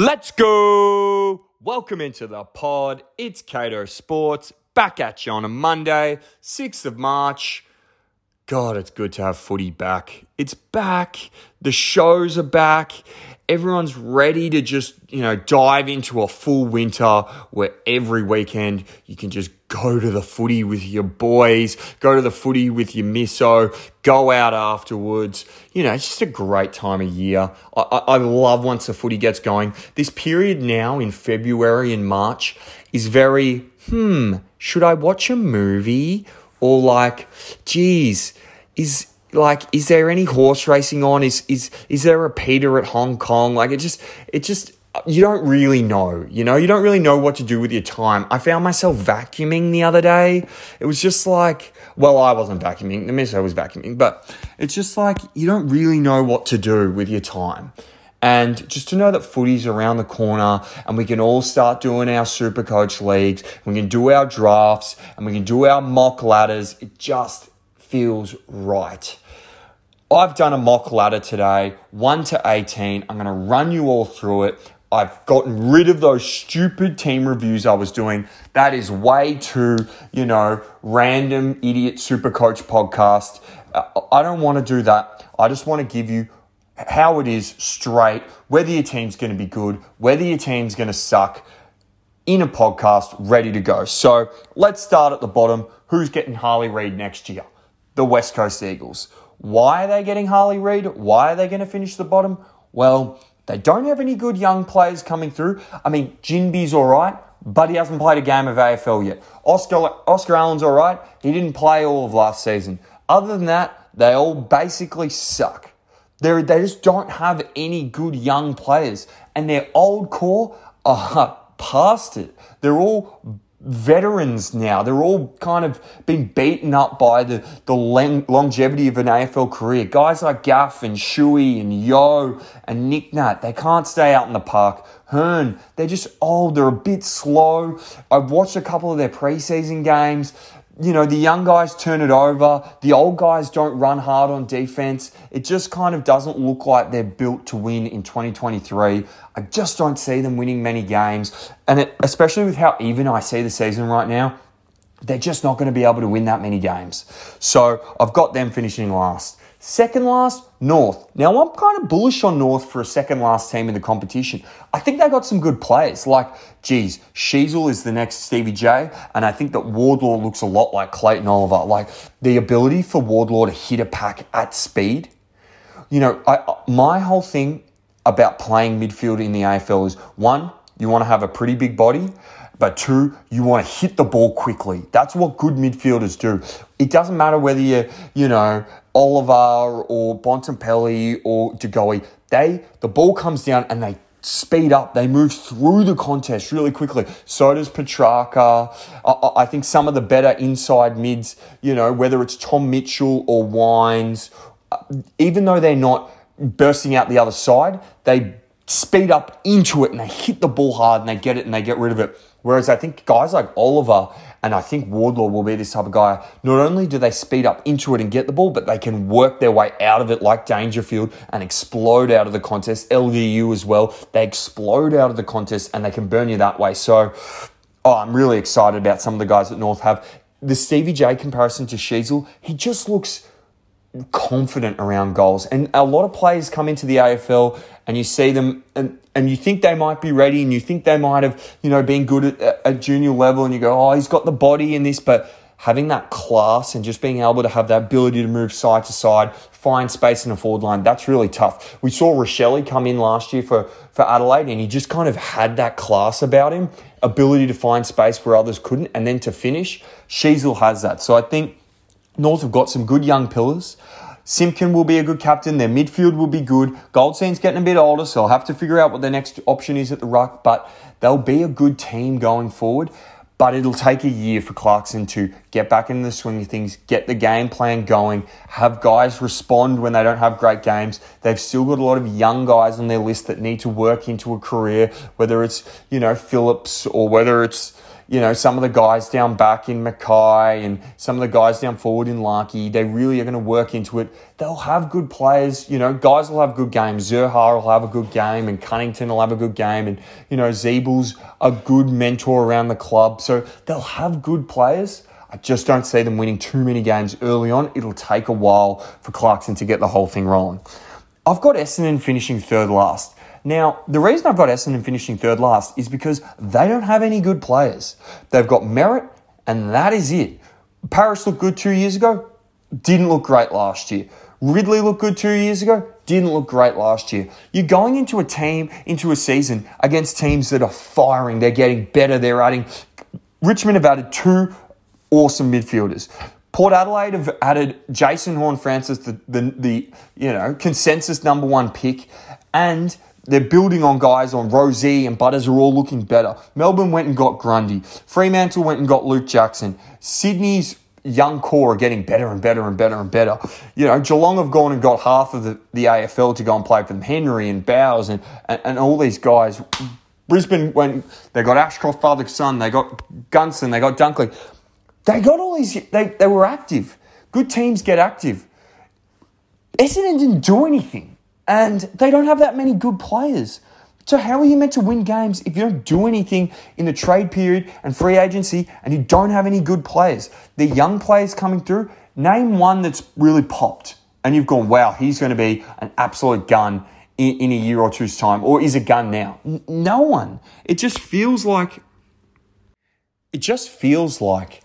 Let's go! Welcome into the pod. It's Cato Sports back at you on a Monday, 6th of March. God, it's good to have footy back. It's back. The shows are back. Everyone's ready to just, you know, dive into a full winter where every weekend you can just go to the footy with your boys, go to the footy with your misso, go out afterwards. You know, it's just a great time of year. I, I, I love once the footy gets going. This period now in February and March is very, hmm, should I watch a movie? Or like, geez, is like is there any horse racing on is is is there a peter at hong kong like it just it just you don't really know you know you don't really know what to do with your time i found myself vacuuming the other day it was just like well i wasn't vacuuming the miss i was vacuuming but it's just like you don't really know what to do with your time and just to know that footy's around the corner and we can all start doing our super coach leagues, we can do our drafts and we can do our mock ladders, it just feels right. I've done a mock ladder today, 1 to 18. I'm going to run you all through it. I've gotten rid of those stupid team reviews I was doing. That is way too, you know, random idiot super coach podcast. Uh, I don't want to do that. I just want to give you how it is straight, whether your team's going to be good, whether your team's going to suck in a podcast ready to go. So let's start at the bottom. Who's getting Harley Reid next year? The West Coast Eagles. Why are they getting Harley Reid? Why are they going to finish the bottom? Well, they don't have any good young players coming through. I mean, Ginbey's all right, but he hasn't played a game of AFL yet. Oscar, Oscar Allen's all right. He didn't play all of last season. Other than that, they all basically suck. They're, they just don't have any good young players. And their old core are past it. They're all veterans now. They're all kind of been beaten up by the, the longevity of an AFL career. Guys like Gaff and Shuey and Yeo and Nick Nat, they can't stay out in the park. Hurn, they're just old. They're a bit slow. I've watched a couple of their preseason games you know, the young guys turn it over. The old guys don't run hard on defense. It just kind of doesn't look like they're built to win in 2023. I just don't see them winning many games. And it, especially with how even I see the season right now, they're just not going to be able to win that many games. So I've got them finishing last. Second last, North. Now, I'm kind of bullish on North for a second last team in the competition. I think they got some good players. Like, geez, Sheezel is the next Stevie J, and I think that Wardlaw looks a lot like Clayton Oliver. Like, the ability for Wardlaw to hit a pack at speed. You know, I, uh, my whole thing about playing midfield in the AFL is one, you want to have a pretty big body. But two, you want to hit the ball quickly. That's what good midfielders do. It doesn't matter whether you're, you know, Oliver or Bontempelli or DeGoey. They, the ball comes down and they speed up. They move through the contest really quickly. So does Petrarca. I, I, think some of the better inside mids, you know, whether it's Tom Mitchell or Wines, uh, even though they're not bursting out the other side, they speed up into it and they hit the ball hard and they get it and they get rid of it. Whereas I think guys like Oliver and I think Wardlaw will be this type of guy. Not only do they speed up into it and get the ball, but they can work their way out of it like Dangerfield and explode out of the contest. LDU as well. They explode out of the contest and they can burn you that way. So, oh, I'm really excited about some of the guys that North have. The Stevie J comparison to Sheezel, he just looks confident around goals. And a lot of players come into the AFL and you see them and, and you think they might be ready and you think they might have, you know, been good at a junior level and you go, oh, he's got the body in this, but having that class and just being able to have that ability to move side to side, find space in a forward line, that's really tough. We saw Rachele come in last year for, for Adelaide and he just kind of had that class about him, ability to find space where others couldn't, and then to finish. Sheezel has that. So I think North have got some good young pillars. Simpkin will be a good captain. Their midfield will be good. Goldstein's getting a bit older, so I'll have to figure out what their next option is at the ruck. But they'll be a good team going forward. But it'll take a year for Clarkson to get back into the swing of things, get the game plan going, have guys respond when they don't have great games. They've still got a lot of young guys on their list that need to work into a career, whether it's, you know, Phillips or whether it's, you know, some of the guys down back in McKay and some of the guys down forward in Larkey, they really are going to work into it. They'll have good players, you know, guys will have good games. Zurhaar will have a good game and Cunnington will have a good game and, you know, Ziebell's a good mentor around the club. So they'll have good players. I just don't see them winning too many games early on. It'll take a while for Clarkson to get the whole thing rolling. I've got Essendon finishing third last. Now, the reason I've got Essendon finishing third last is because they don't have any good players. They've got Merrett, and that is it. Paris looked good two years ago, didn't look great last year. Ridley looked good two years ago, didn't look great last year. You're going into a team, into a season against teams that are firing, they're getting better, they're adding. Richmond have added two awesome midfielders. Port Adelaide have added Jason Horne-Francis, the, the, the you know consensus number one pick, and they're building on guys on Rozee and Butters are all looking better. Melbourne went and got Grundy. Fremantle went and got Luke Jackson. Sydney's young core are getting better and better and better and better. You know, Geelong have gone and got half of the, the AFL to go and play for them. Henry and Bowes and, and, and all these guys. Brisbane went, they got Ashcroft, father, son, they got Gunston, they got Dunkley. They got all these, they, they were active. Good teams get active. Essendon didn't do anything. And they don't have that many good players. So, how are you meant to win games if you don't do anything in the trade period and free agency and you don't have any good players? The young players coming through, name one that's really popped and you've gone, wow, he's going to be an absolute gun in, in a year or two's time, or is a gun now? N- no one. It just feels like, it just feels like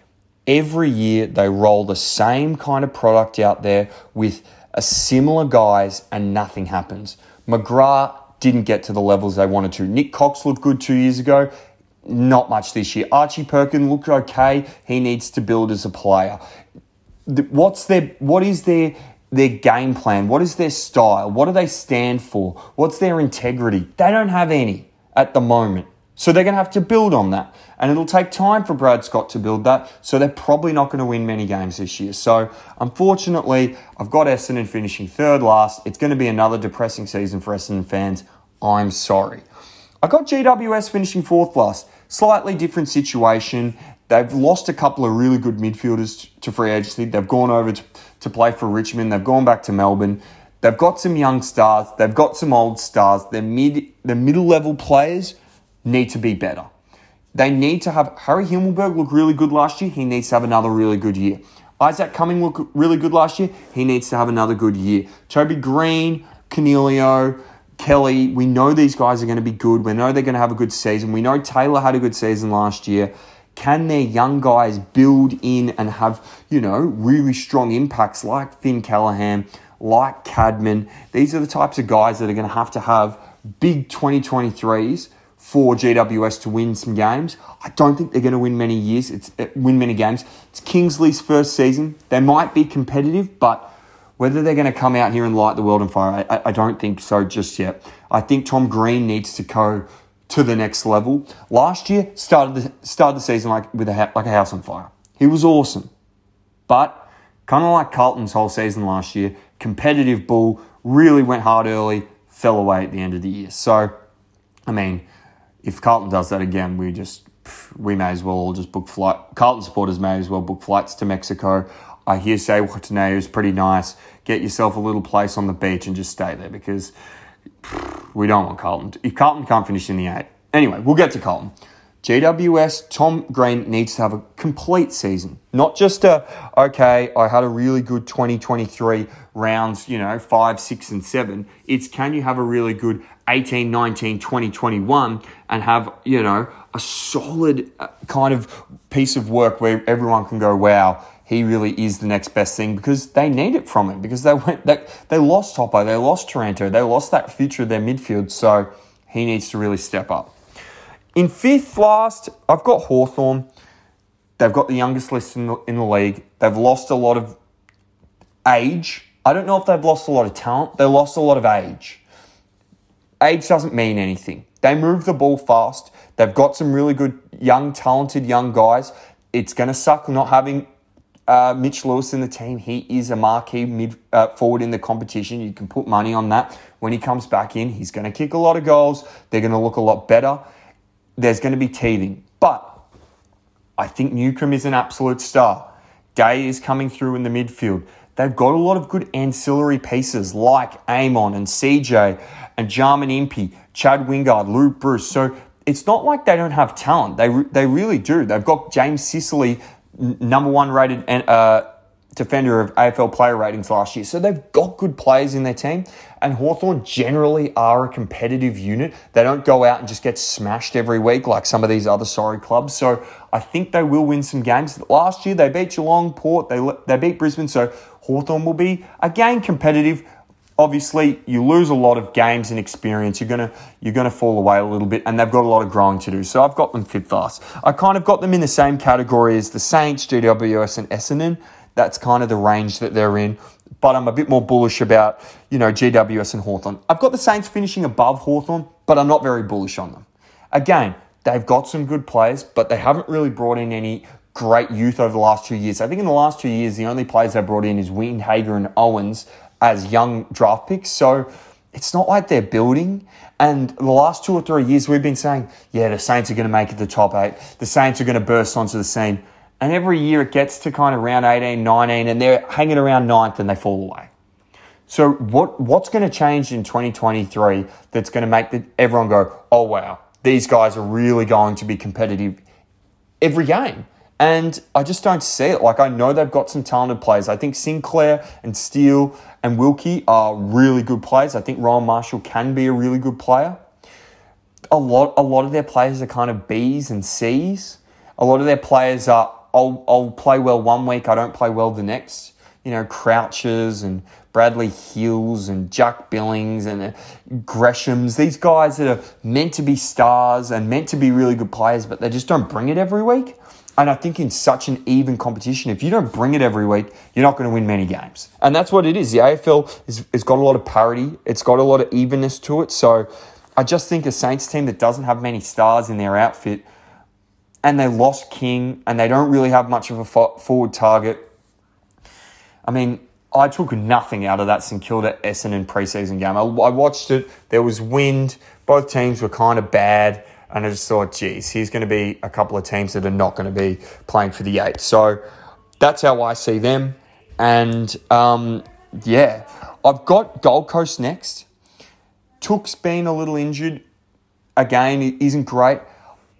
every year they roll the same kind of product out there with a similar guys and nothing happens. McGrath didn't get to the levels they wanted to. Nik Cox looked good two years ago. Not much this year. Archie Perkin looked okay. He needs to build as a player. What's their what is their their game plan? What is their style? What do they stand for? What's their integrity? They don't have any at the moment. So they're going to have to build on that. And it'll take time for Brad Scott to build that. So they're probably not going to win many games this year. So unfortunately, I've got Essendon finishing third last. It's going to be another depressing season for Essendon fans. I'm sorry. I got GWS finishing fourth last. Slightly different situation. They've lost a couple of really good midfielders to free agency. They've gone over to, to play for Richmond. They've gone back to Melbourne. They've got some young stars. They've got some old stars. They're mid, the middle level players need to be better. They need to have Harry Himmelberg look really good last year. He needs to have another really good year. Isaac Cumming look really good last year. He needs to have another good year. Toby Green, Coniglio, Kelly, we know these guys are going to be good. We know they're going to have a good season. We know Taylor had a good season last year. Can their young guys build in and have, you know, really strong impacts like Finn Callaghan, like Cadman? These are the types of guys that are going to have to have big 2023s for GWS to win some games. I don't think they're going to win many years. It's uh, win many games. It's Kingsley's first season. They might be competitive, but whether they're going to come out here and light the world on fire, I, I don't think so just yet. I think Tom Green needs to go to the next level. Last year started the started the season like with a like a house on fire. He was awesome, but kind of like Carlton's whole season last year, competitive bull, really went hard early, fell away at the end of the year. So, I mean if Carlton does that again, we just we may as well all just book flight. Carlton supporters may as well book flights to Mexico. I hear Zihuatanejo is pretty nice. Get yourself a little place on the beach and just stay there because we don't want Carlton. If Carlton can't finish in the eight, anyway, we'll get to Carlton. GWS, Tom Green needs to have a complete season, not just a, okay, I had a really good 2023 rounds, you know, five, six, and seven. It's can you have a really good 18, 19, 20, 21 and have, you know, a solid uh, kind of piece of work where everyone can go, wow, he really is the next best thing because they need it from him because they went, they, they lost Toppo, they lost Taranto, they lost that future of their midfield. So he needs to really step up. In fifth last, I've got Hawthorn. They've got the youngest list in the, in the league. They've lost a lot of age. I don't know if they've lost a lot of talent. They lost a lot of age. Age doesn't mean anything. They move the ball fast. They've got some really good, young, talented young guys. It's going to suck not having uh, Mitch Lewis in the team. He is a marquee mid uh, forward in the competition. You can put money on that. When he comes back in, he's going to kick a lot of goals. They're going to look a lot better there's going to be teething. But I think Newcombe is an absolute star. Day is coming through in the midfield. They've got a lot of good ancillary pieces like Amon and CJ and Jarman Impey, Chad Wingard, Luke Breust. So it's not like they don't have talent. They, they really do. They've got James Sicily, number one rated uh, defender of AFL player ratings last year. So they've got good players in their team. And Hawthorn generally are a competitive unit. They don't go out and just get smashed every week like some of these other sorry clubs. So I think they will win some games. Last year they beat Geelong, Port, they, they beat Brisbane. So Hawthorn will be again competitive. Obviously, you lose a lot of games and experience. You're gonna you're gonna fall away a little bit, and they've got a lot of growing to do. So I've got them fifth fast. I kind of got them in the same category as the Saints, GWS, and Essendon. That's kind of the range that they're in. But I'm a bit more bullish about, you know, GWS and Hawthorn. I've got the Saints finishing above Hawthorn, but I'm not very bullish on them. Again, they've got some good players, but they haven't really brought in any great youth over the last two years. I think in the last two years, the only players they brought in is Hager and Owens as young draft picks. So it's not like they're building. And the last two or three years, we've been saying, yeah, the Saints are going to make it the top eight. The Saints are going to burst onto the scene. And every year it gets to kind of round 18, 19, and they're hanging around ninth and they fall away. So what what's going to change in 2023 that's going to make the, everyone go, oh wow, these guys are really going to be competitive every game? And I just don't see it. Like I know they've got some talented players. I think Sinclair and Steele and Wilkie are really good players. I think Ryan Marshall can be a really good player. A lot a lot of their players are kind of B's and C's. A lot of their players are I'll, I'll play well one week, I don't play well the next. You know, Crouches and Bradley Hills and Jack Billings and uh, Greshams, these guys that are meant to be stars and meant to be really good players, but they just don't bring it every week. And I think in such an even competition, if you don't bring it every week, you're not going to win many games. And that's what it is. The AFL is, has got a lot of parity, it's got a lot of evenness to it. So I just think a Saints team that doesn't have many stars in their outfit and they lost King, and they don't really have much of a forward target. I mean, I took nothing out of that St Kilda Essendon preseason game. I, I, watched it. There was wind. Both teams were kind of bad, and I just thought, geez, here's going to be a couple of teams that are not going to be playing for the eight. So that's how I see them. And um, yeah, I've got Gold Coast next. Touk's been a little injured. Again, it isn't great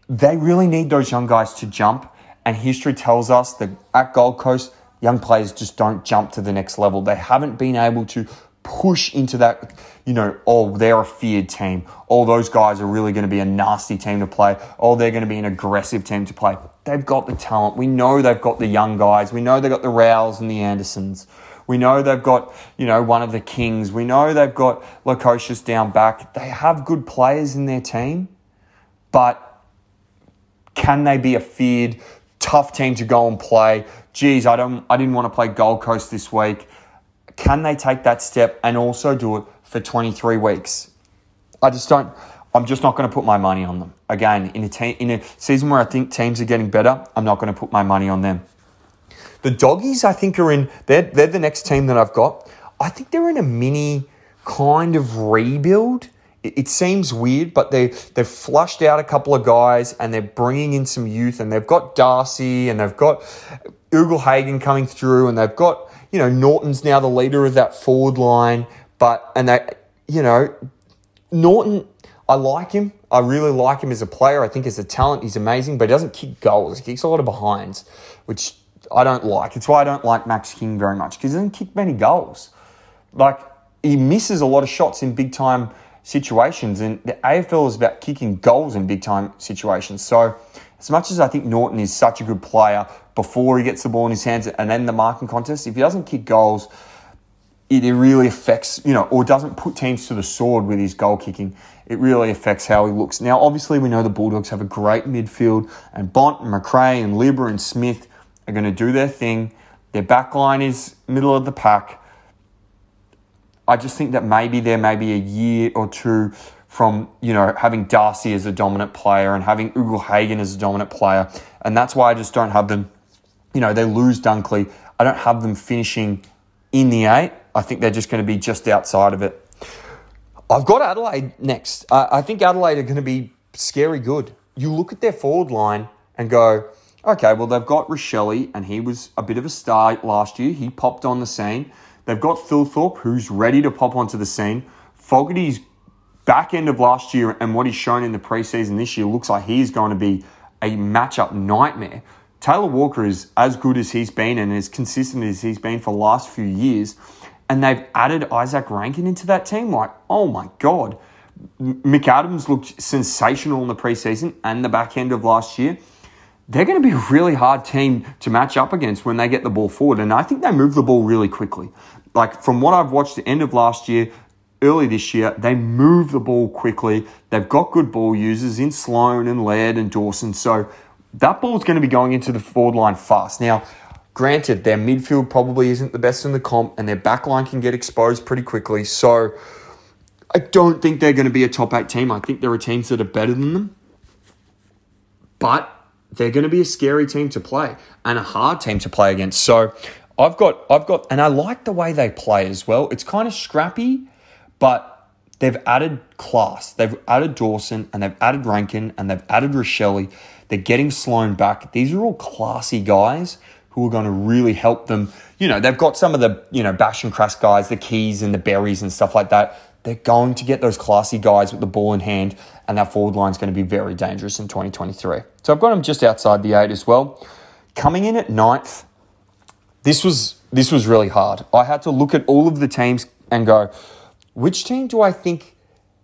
they really need those young guys to jump. And history tells us that at Gold Coast, young players just don't jump to the next level. They haven't been able to push into that, you know, oh, they're a feared team. All those guys are really going to be a nasty team to play. Oh, they're going to be an aggressive team to play. They've got the talent. We know they've got the young guys. We know they've got the Rowells and the Andersons. We know they've got, you know, one of the Kings. We know they've got Lukosius down back. They have good players in their team, but can they be a feared, tough team to go and play? Geez, I don't I didn't want to play Gold Coast this week. Can they take that step and also do it for 23 weeks? I just don't I'm just not going to put my money on them. Again, in a te- in a season where I think teams are getting better, I'm not going to put my money on them. The doggies, I think, are in. They're they're the next team that I've got. I think they're in a mini kind of rebuild it seems weird, but they they've flushed out a couple of guys and they're bringing in some youth and they've got Darcy and they've got Ugle-Hagan coming through and they've got you know Norton's now the leader of that forward line, but and they you know Norton. I like him. I really like him as a player. I think as a talent, he's amazing, but he doesn't kick goals. He kicks a lot of behinds, which I don't like. It's why I don't like Max King very much because he doesn't kick many goals. Like he misses a lot of shots in big time situations. And the AFL is about kicking goals in big time situations. So, as much as I think Norton is such a good player before he gets the ball in his hands and then the marking contest, if he doesn't kick goals, it really affects, you know, or doesn't put teams to the sword with his goal kicking. It really affects how he looks. Now, obviously, we know the Bulldogs have a great midfield, and Bont and McRae and Libra and Smith are going to do their thing. Their back line is middle of the pack. I just think that maybe there may be a year or two from you know having Darcy as a dominant player and having Ugle-Hagan as a dominant player, and that's why I just don't have them. You know, they lose Dunkley. I don't have them finishing in the eight. I think they're just going to be just outside of it. I've got Adelaide next. I think Adelaide are going to be scary good. You look at their forward line and go, okay, well, they've got Rachele, and he was a bit of a star last year. He popped on the scene. They've got Thilthorpe, who's ready to pop onto the scene. Fogarty's back end of last year and what he's shown in the preseason this year looks like he's going to be a matchup nightmare. Taylor Walker is as good as he's been and as consistent as he's been for the last few years. And they've added Izak Rankine into that team. Like, oh my God. McAdams looked sensational in the preseason and the back end of last year. They're going to be a really hard team to match up against when they get the ball forward. And I think they move the ball really quickly. Like, from what I've watched the end of last year, early this year, they move the ball quickly. They've got good ball users in Sloane and Laird and Dawson. So that ball's going to be going into the forward line fast. Now, granted, their midfield probably isn't the best in the comp and their back line can get exposed pretty quickly. So I don't think they're going to be a top eight team. I think there are teams that are better than them. But they're going to be a scary team to play and a hard team to play against. So I've got, I've got, and I like the way they play as well. It's kind of scrappy but they've added class. They've added Dawson and they've added Rankine and they've added Rachele. They're getting Sloane back. These are all classy guys who are going to really help them. You know, they've got some of the, you know, bash and crash guys, the Keays and the berries and stuff like that. They're going to get those classy guys with the ball in hand, and that forward line is going to be very dangerous in 2023. So I've got them just outside the eight as well. Coming in at ninth, this was this was really hard. I had to look at all of the teams and go, which team do I think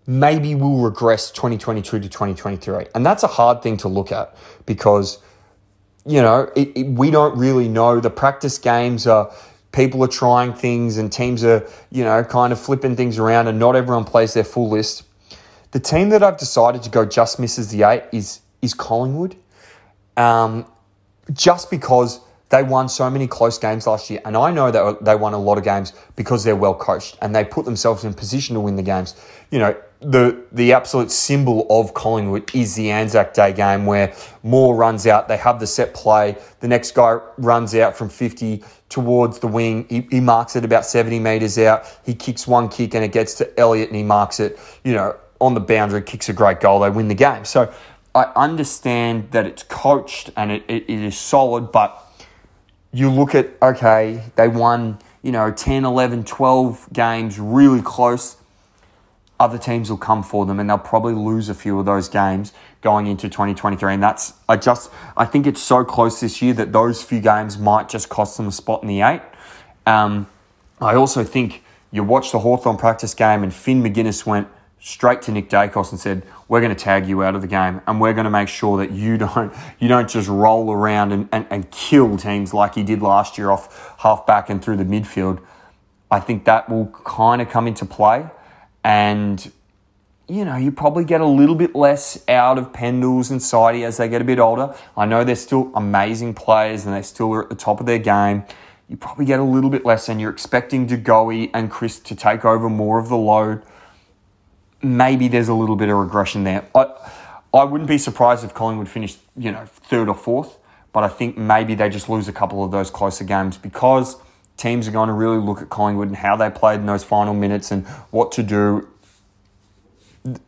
maybe will regress 2022 to 2023? And that's a hard thing to look at because, you know, it, it, we don't really know. The practice games are people are trying things and teams are, you know, kind of flipping things around and not everyone plays their full list. The team that I've decided to go just misses the eight is is Collingwood. Um, just because they won so many close games last year, and I know that they won a lot of games because they're well coached and they put themselves in position to win the games. You know, the the absolute symbol of Collingwood is the Anzac Day game where Moore runs out, they have the set play, the next guy runs out from 50 towards the wing, he, he marks it about 70 metres out, he kicks one kick and it gets to Elliott and he marks it, you know, on the boundary, kicks a great goal, they win the game. So I understand that it's coached and it, it, it is solid, but you look at, okay, they won, you know, 10, 11, 12 games really close. Other teams will come for them and they'll probably lose a few of those games going into 2023. And that's, I just, I think it's so close this year that those few games might just cost them a spot in the eight. Um, I also think you watch the Hawthorn practice game and Finn Maginness went, straight to Nick Daicos and said, "We're going to tag you out of the game, and we're going to make sure that you don't you don't just roll around and, and, and kill teams like he did last year off half back and through the midfield." I think that will kind of come into play, and you know you probably get a little bit less out of Pendles and Sidey as they get a bit older. I know they're still amazing players and they still are at the top of their game. You probably get a little bit less, and you're expecting DeGoey and Chris to take over more of the load maybe there's a little bit of regression there. I, I wouldn't be surprised if Collingwood finished, you know, third or fourth, but I think maybe they just lose a couple of those closer games because teams are going to really look at Collingwood and how they played in those final minutes and what to do.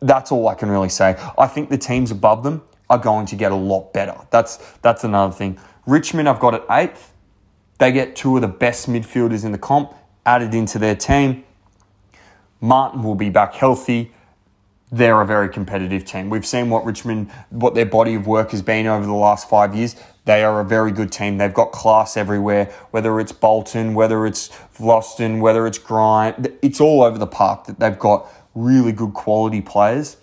That's all I can really say. I think the teams above them are going to get a lot better. That's that's another thing. Richmond, I've got at eighth. They get two of the best midfielders in the comp added into their team. Martin will be back healthy they're a very competitive team. We've seen what Richmond, what their body of work has been over the last five years. They are a very good team. They've got class everywhere, whether it's Bolton, whether it's Vlastuin, whether it's Grind. It's all over the park that they've got really good quality players.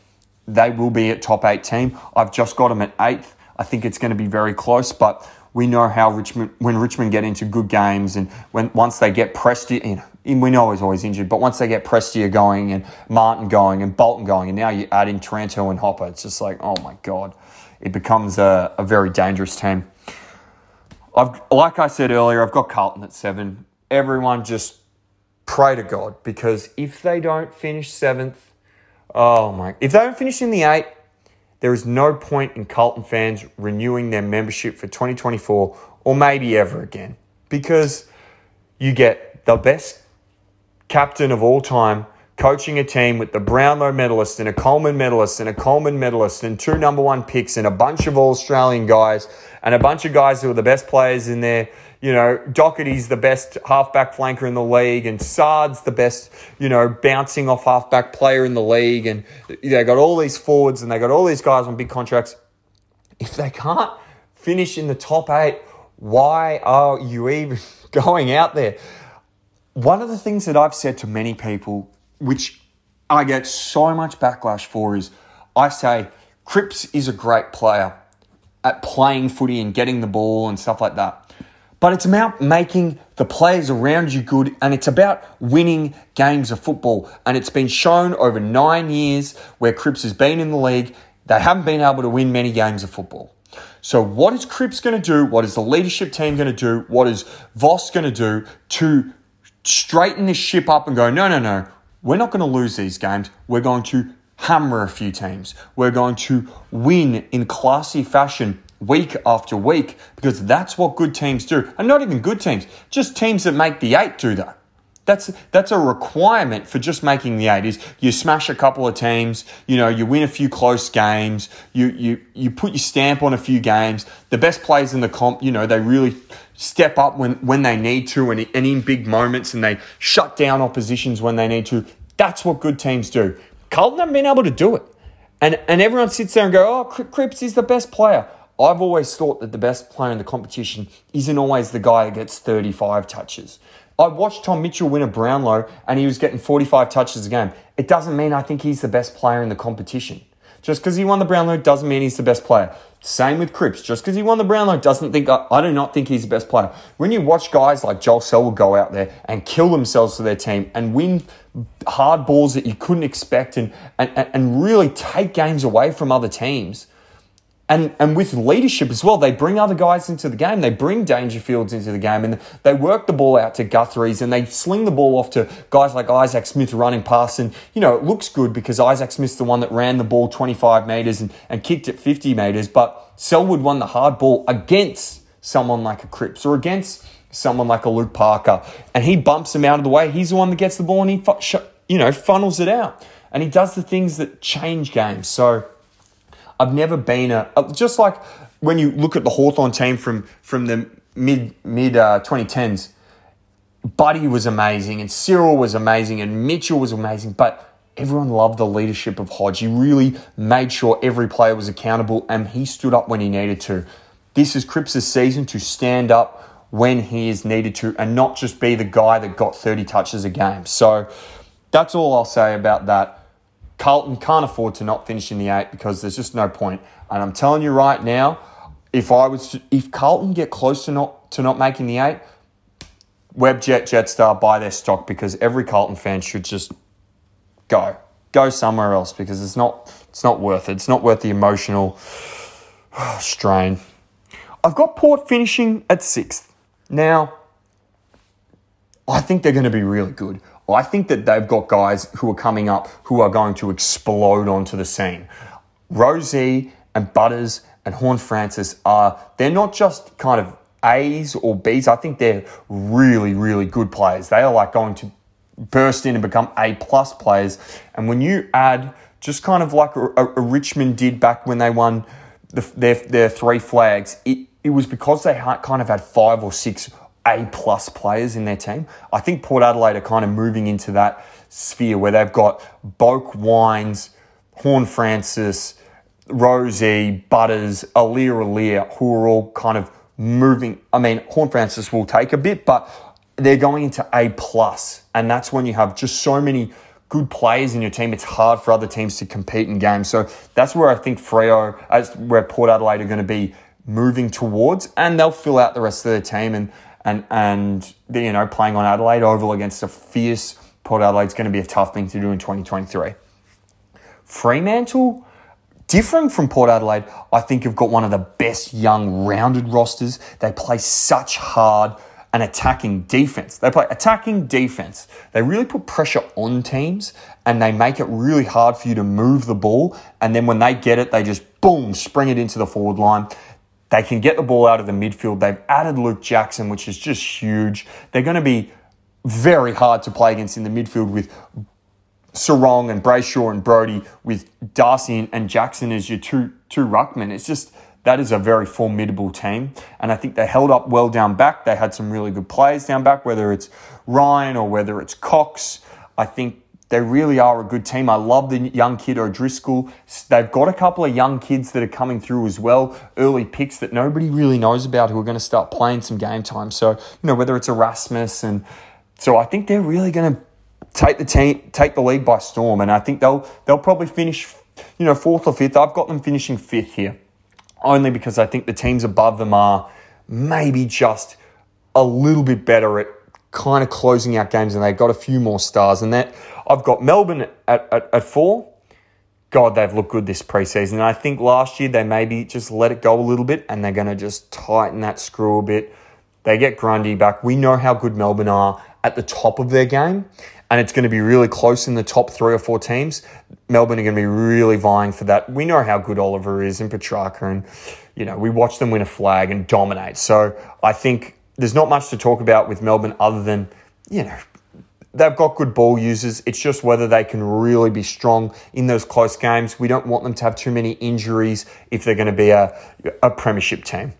They will be at top eight team. I've just got them at eighth. I think it's going to be very close, but we know how Richmond, when Richmond get into good games and when once they get pressed, you know, we know he's always injured, but once they get Prestia going and Martin going and Bolton going, and now you add in Taranto and Hopper, it's just like, oh my God, it becomes a, a very dangerous team. I've, like I said earlier, I've got Carlton at seven. Everyone just pray to God because if they don't finish seventh, oh my, if they don't finish in the eight, there is no point in Carlton fans renewing their membership for 2024 or maybe ever again because you get the best captain of all time coaching a team with the Brownlow medalist and a Coleman medalist and a Coleman medalist and two number one picks and a bunch of all Australian guys and a bunch of guys who are the best players in there. You know, Docherty's the best halfback flanker in the league, and Saad's the best, you know, bouncing off halfback player in the league. And they got all these forwards and they got all these guys on big contracts. If they can't finish in the top eight, why are you even going out there? One of the things that I've said to many people, which I get so much backlash for, is I say Cripps is a great player at playing footy and getting the ball and stuff like that. But it's about making the players around you good and it's about winning games of football. And it's been shown over nine years where Cripps has been in the league, they haven't been able to win many games of football. So, what is Cripps going to do? What is the leadership team going to do? What is Voss going to do to straighten this ship up and go, no, no, no, we're not going to lose these games. We're going to hammer a few teams. We're going to win in classy fashion week after week because that's what good teams do. And not even good teams, just teams that make the eight do that. That's that's a requirement for just making the eight. Is you smash a couple of teams, you know, you win a few close games, you you you put your stamp on a few games. The best players in the comp, you know, they really step up when when they need to and, and in big moments, and they shut down oppositions when they need to. That's what good teams do. Carlton haven't been able to do it, and and everyone sits there and go, "Oh, Cripps is the best player." I've always thought that the best player in the competition isn't always the guy that gets 35 touches. I watched Tom Mitchell win a Brownlow and he was getting 45 touches a game. It doesn't mean I think he's the best player in the competition. Just because he won the Brownlow doesn't mean he's the best player. Same with Cripps. Just because he won the Brownlow doesn't think I, I, do not think he's the best player. When you watch guys like Joel Selwood go out there and kill themselves for their team and win hard balls that you couldn't expect and, and, and really take games away from other teams, and, and with leadership as well, they bring other guys into the game. They bring Dangerfields into the game and they work the ball out to Guthrie's and they sling the ball off to guys like Isaac Smith running past. And, you know, it looks good because Isaac Smith's the one that ran the ball 25 metres and, and kicked it 50 metres. But Selwood won the hard ball against someone like a Cripps or against someone like a Luke Parker. And he bumps him out of the way. He's the one that gets the ball and he, you know, funnels it out. And he does the things that change games. So, I've never been a, just like when you look at the Hawthorn team from from the mid mid uh, 2010s, Buddy was amazing and Cyril was amazing and Mitchell was amazing, but everyone loved the leadership of Hodge. He really made sure every player was accountable and he stood up when he needed to. This is Cripps' season to stand up when he is needed to and not just be the guy that got 30 touches a game. So that's all I'll say about that. Carlton can't afford to not finish in the eight because there's just no point. And I'm telling you right now, if I was to, if Carlton get close to not to not making the eight, Webjet, Jetstar buy their stock because every Carlton fan should just go go somewhere else because it's not it's not worth it. It's not worth the emotional strain. I've got Port finishing at sixth. Now, I think they're going to be really good. I think that they've got guys who are coming up who are going to explode onto the scene. Rozee and Butters and Horne-Francis are, they're not just kind of A's or B's. I think they're really, really good players. They are like going to burst in and become A plus players. And when you add just kind of like a, a Richmond did back when they won the, their, their three flags, it, it was because they kind of had five or six a plus players in their team. I think Port Adelaide are kind of moving into that sphere where they've got Boke Wines, Horn Francis, Rozee, Butters, Aliir Aliir, who are all kind of moving. I mean, Horne-Francis will take a bit, but they're going into A plus, and that's when you have just so many good players in your team. It's hard for other teams to compete in games. So that's where I think Freo, as where Port Adelaide are going to be moving towards, and they'll fill out the rest of their team and and and you know playing on Adelaide Oval against a fierce Port Adelaide is going to be a tough thing to do in 2023. Fremantle, different from Port Adelaide, I think have got one of the best young rounded rosters. They play such hard and attacking defense. They play attacking defense. They really put pressure on teams and they make it really hard for you to move the ball. And then when they get it, they just boom, spring it into the forward line. They can get the ball out of the midfield. They've added Luke Jackson, which is just huge. They're going to be very hard to play against in the midfield with Serong and Brayshaw and Brodie, with Darcy and Jackson as your two two ruckmen. It's just that is a very formidable team. And I think they held up well down back. They had some really good players down back, whether it's Ryan or whether it's Cox. I think they really are a good team. I love the young kid O'Driscoll. They've got a couple of young kids that are coming through as well, early picks that nobody really knows about who are going to start playing some game time. So, you know, whether it's Erasmus and so I think they're really going to take the team take the league by storm and I think they'll they'll probably finish you know fourth or fifth. I've got them finishing fifth here. Only because I think the teams above them are maybe just a little bit better at kind of closing out games and they've got a few more stars and that I've got Melbourne at, at, at four. God, they've looked good this preseason. And I think last year they maybe just let it go a little bit and they're going to just tighten that screw a bit. They get Grundy back. We know how good Melbourne are at the top of their game, and it's going to be really close in the top three or four teams. Melbourne are going to be really vying for that. We know how good Oliver is and Petrarca, and you know we watch them win a flag and dominate. So I think there's not much to talk about with Melbourne other than you know They've got good ball users. It's just whether they can really be strong in those close games. We don't want them to have too many injuries if they're going to be a, a premiership team.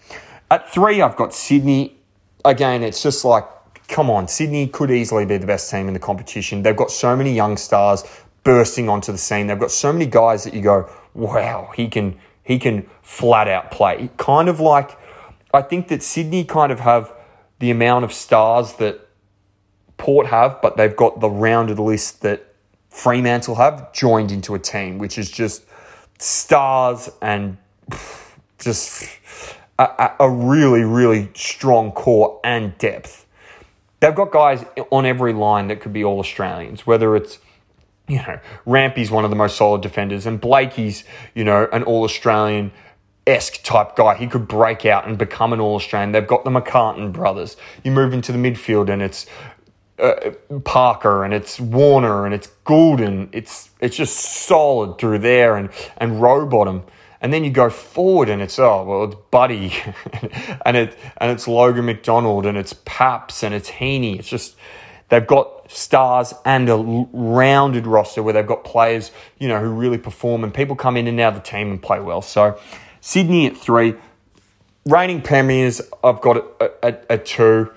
At three, I've got Sydney. Again, it's just like, come on, Sydney could easily be the best team in the competition. They've got so many young stars bursting onto the scene. They've got so many guys that you go, wow, he can he can flat out play. Kind of like I think that Sydney kind of have the amount of stars that Port have, but they've got the rounded list that Fremantle have joined into a team, which is just stars and just a, a, really, really strong core and depth. They've got guys on every line that could be all Australians, whether it's you know, Rampy's one of the most solid defenders, and Blakey's, you know, an all Australian esque type guy. He could break out and become an all Australian. They've got the McCartin brothers. You move into the midfield, and it's uh, Parker and it's Warner and it's Gulden. It's it's just solid through there and and Rowbottom. And then you go forward and it's oh well it's Buddy and it and it's Logan McDonald and it's Paps and it's Heaney. It's just they've got stars and a rounded roster where they've got players you know who really perform and people come in and out of the team and play well. So Sydney at three, reigning premiers. I've got a a two.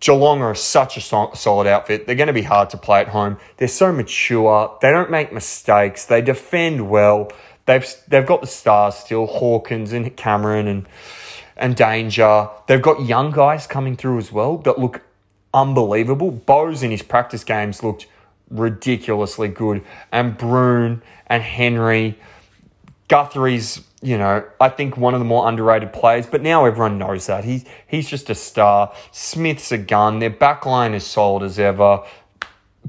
Geelong are such a solid outfit. They're going to be hard to play at home. They're so mature. They don't make mistakes. They defend well. They've they've got the stars still, Hawkins and Cameron and and Danger. They've got young guys coming through as well that look unbelievable. Bowes in his practice games looked ridiculously good, and Bruhn and Henry. Guthrie's you know, I think one of the more underrated players, but now everyone knows that. He, he's just a star. Smith's a gun. Their backline is solid as ever.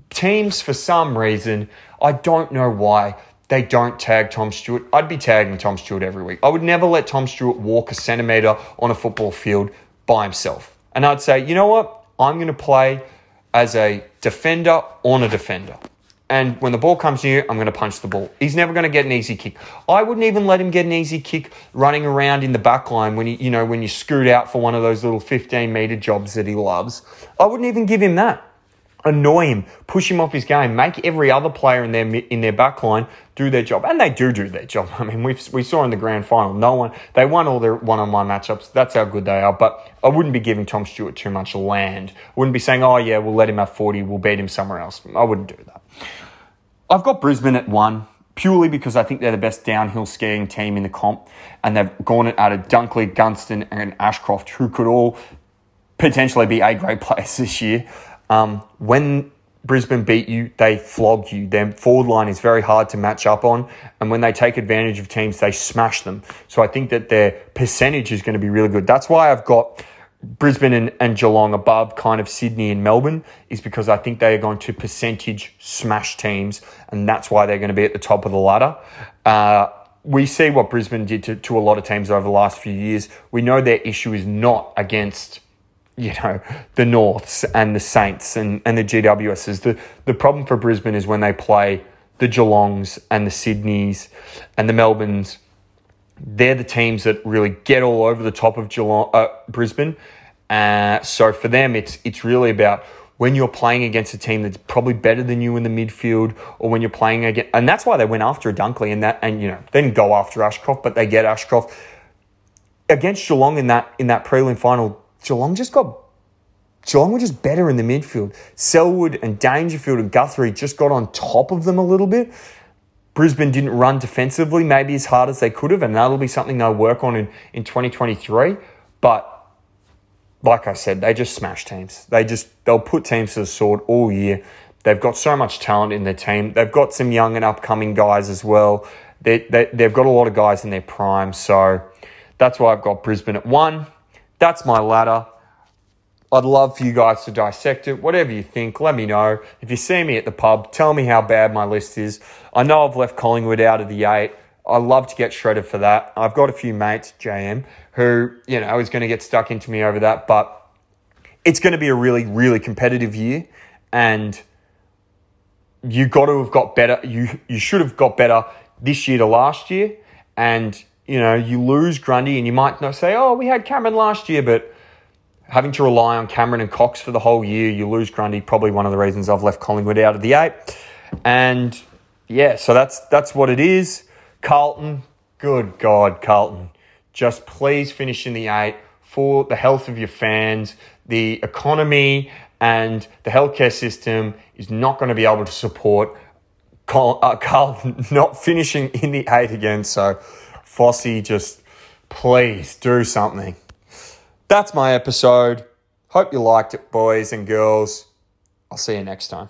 Teams, for some reason, I don't know why, they don't tag Tom Stewart. I'd be tagging Tom Stewart every week. I would never let Tom Stewart walk a centimetre on a football field by himself. And I'd say, you know what? I'm going to play as a defender on a defender and when the ball comes near, I'm going to punch the ball. He's never going to get an easy kick. I wouldn't even let him get an easy kick running around in the back line when he, you know, when you scoot out for one of those little 15 meter jobs that he loves. I wouldn't even give him that. Annoy him, push him off his game, make every other player in their in their back line do their job, and they do do their job. I mean, we we saw in the grand final, no one they won all their one on one matchups. That's how good they are. But I wouldn't be giving Tom Stewart too much land. I wouldn't be saying, oh yeah, we'll let him have 40, we'll beat him somewhere else. I wouldn't do that. I've got Brisbane at one purely because I think they're the best downhill skiing team in the comp, and they've gone it out of Dunkley, Gunston, and Ashcroft, who could all potentially be A grade players this year. Um, when Brisbane beat you, they flog you. Their forward line is very hard to match up on, and when they take advantage of teams, they smash them. So I think that their percentage is going to be really good. That's why I've got Brisbane and, and Geelong above kind of Sydney and Melbourne is because I think they are going to percentage smash teams, and that's why they're going to be at the top of the ladder. Uh, we see what Brisbane did to, to a lot of teams over the last few years. We know their issue is not against, you know, the Norths and the Saints and, and the GWSs. The, the problem for Brisbane is when they play the Geelongs and the Sydneys and the Melbournes they're the teams that really get all over the top of Geelong, uh, Brisbane. Uh, so for them, it's it's really about when you're playing against a team that's probably better than you in the midfield, or when you're playing against, and that's why they went after Dunkley and that, and you know, didn't go after Ashcroft, but they get Ashcroft against Geelong in that in that prelim final. Geelong just got Geelong were just better in the midfield. Selwood and Dangerfield and Guthrie just got on top of them a little bit. Brisbane didn't run defensively maybe as hard as they could have, and that'll be something they'll work on in, in 2023. But like I said, they just smash teams. They just they'll put teams to the sword all year. They've got so much talent in their team. They've got some young and upcoming guys as well. They, they, they've got a lot of guys in their prime. So that's why I've got Brisbane at one. That's my ladder. I'd love for you guys to dissect it. Whatever you think, let me know. If you see me at the pub, tell me how bad my list is. I know I've left Collingwood out of the eight. I love to get shredded for that. I've got a few mates, JM, who, you know, is going to get stuck into me over that, but it's going to be a really, really competitive year. And you got to have got better. You, you should have got better this year to last year. And, you know, you lose Grundy and you might not say, oh, we had Cameron last year, but having to rely on Cameron and Cox for the whole year, you lose Grundy. Probably one of the reasons I've left Collingwood out of the eight. And yeah, so that's that's what it is. Carlton, good God, Carlton, just please finish in the eight for the health of your fans. The economy and the healthcare system is not going to be able to support uh, Carlton not finishing in the eight again. So, Vossy, just please do something that's my episode. Hope you liked it, boys and girls. I'll see you next time.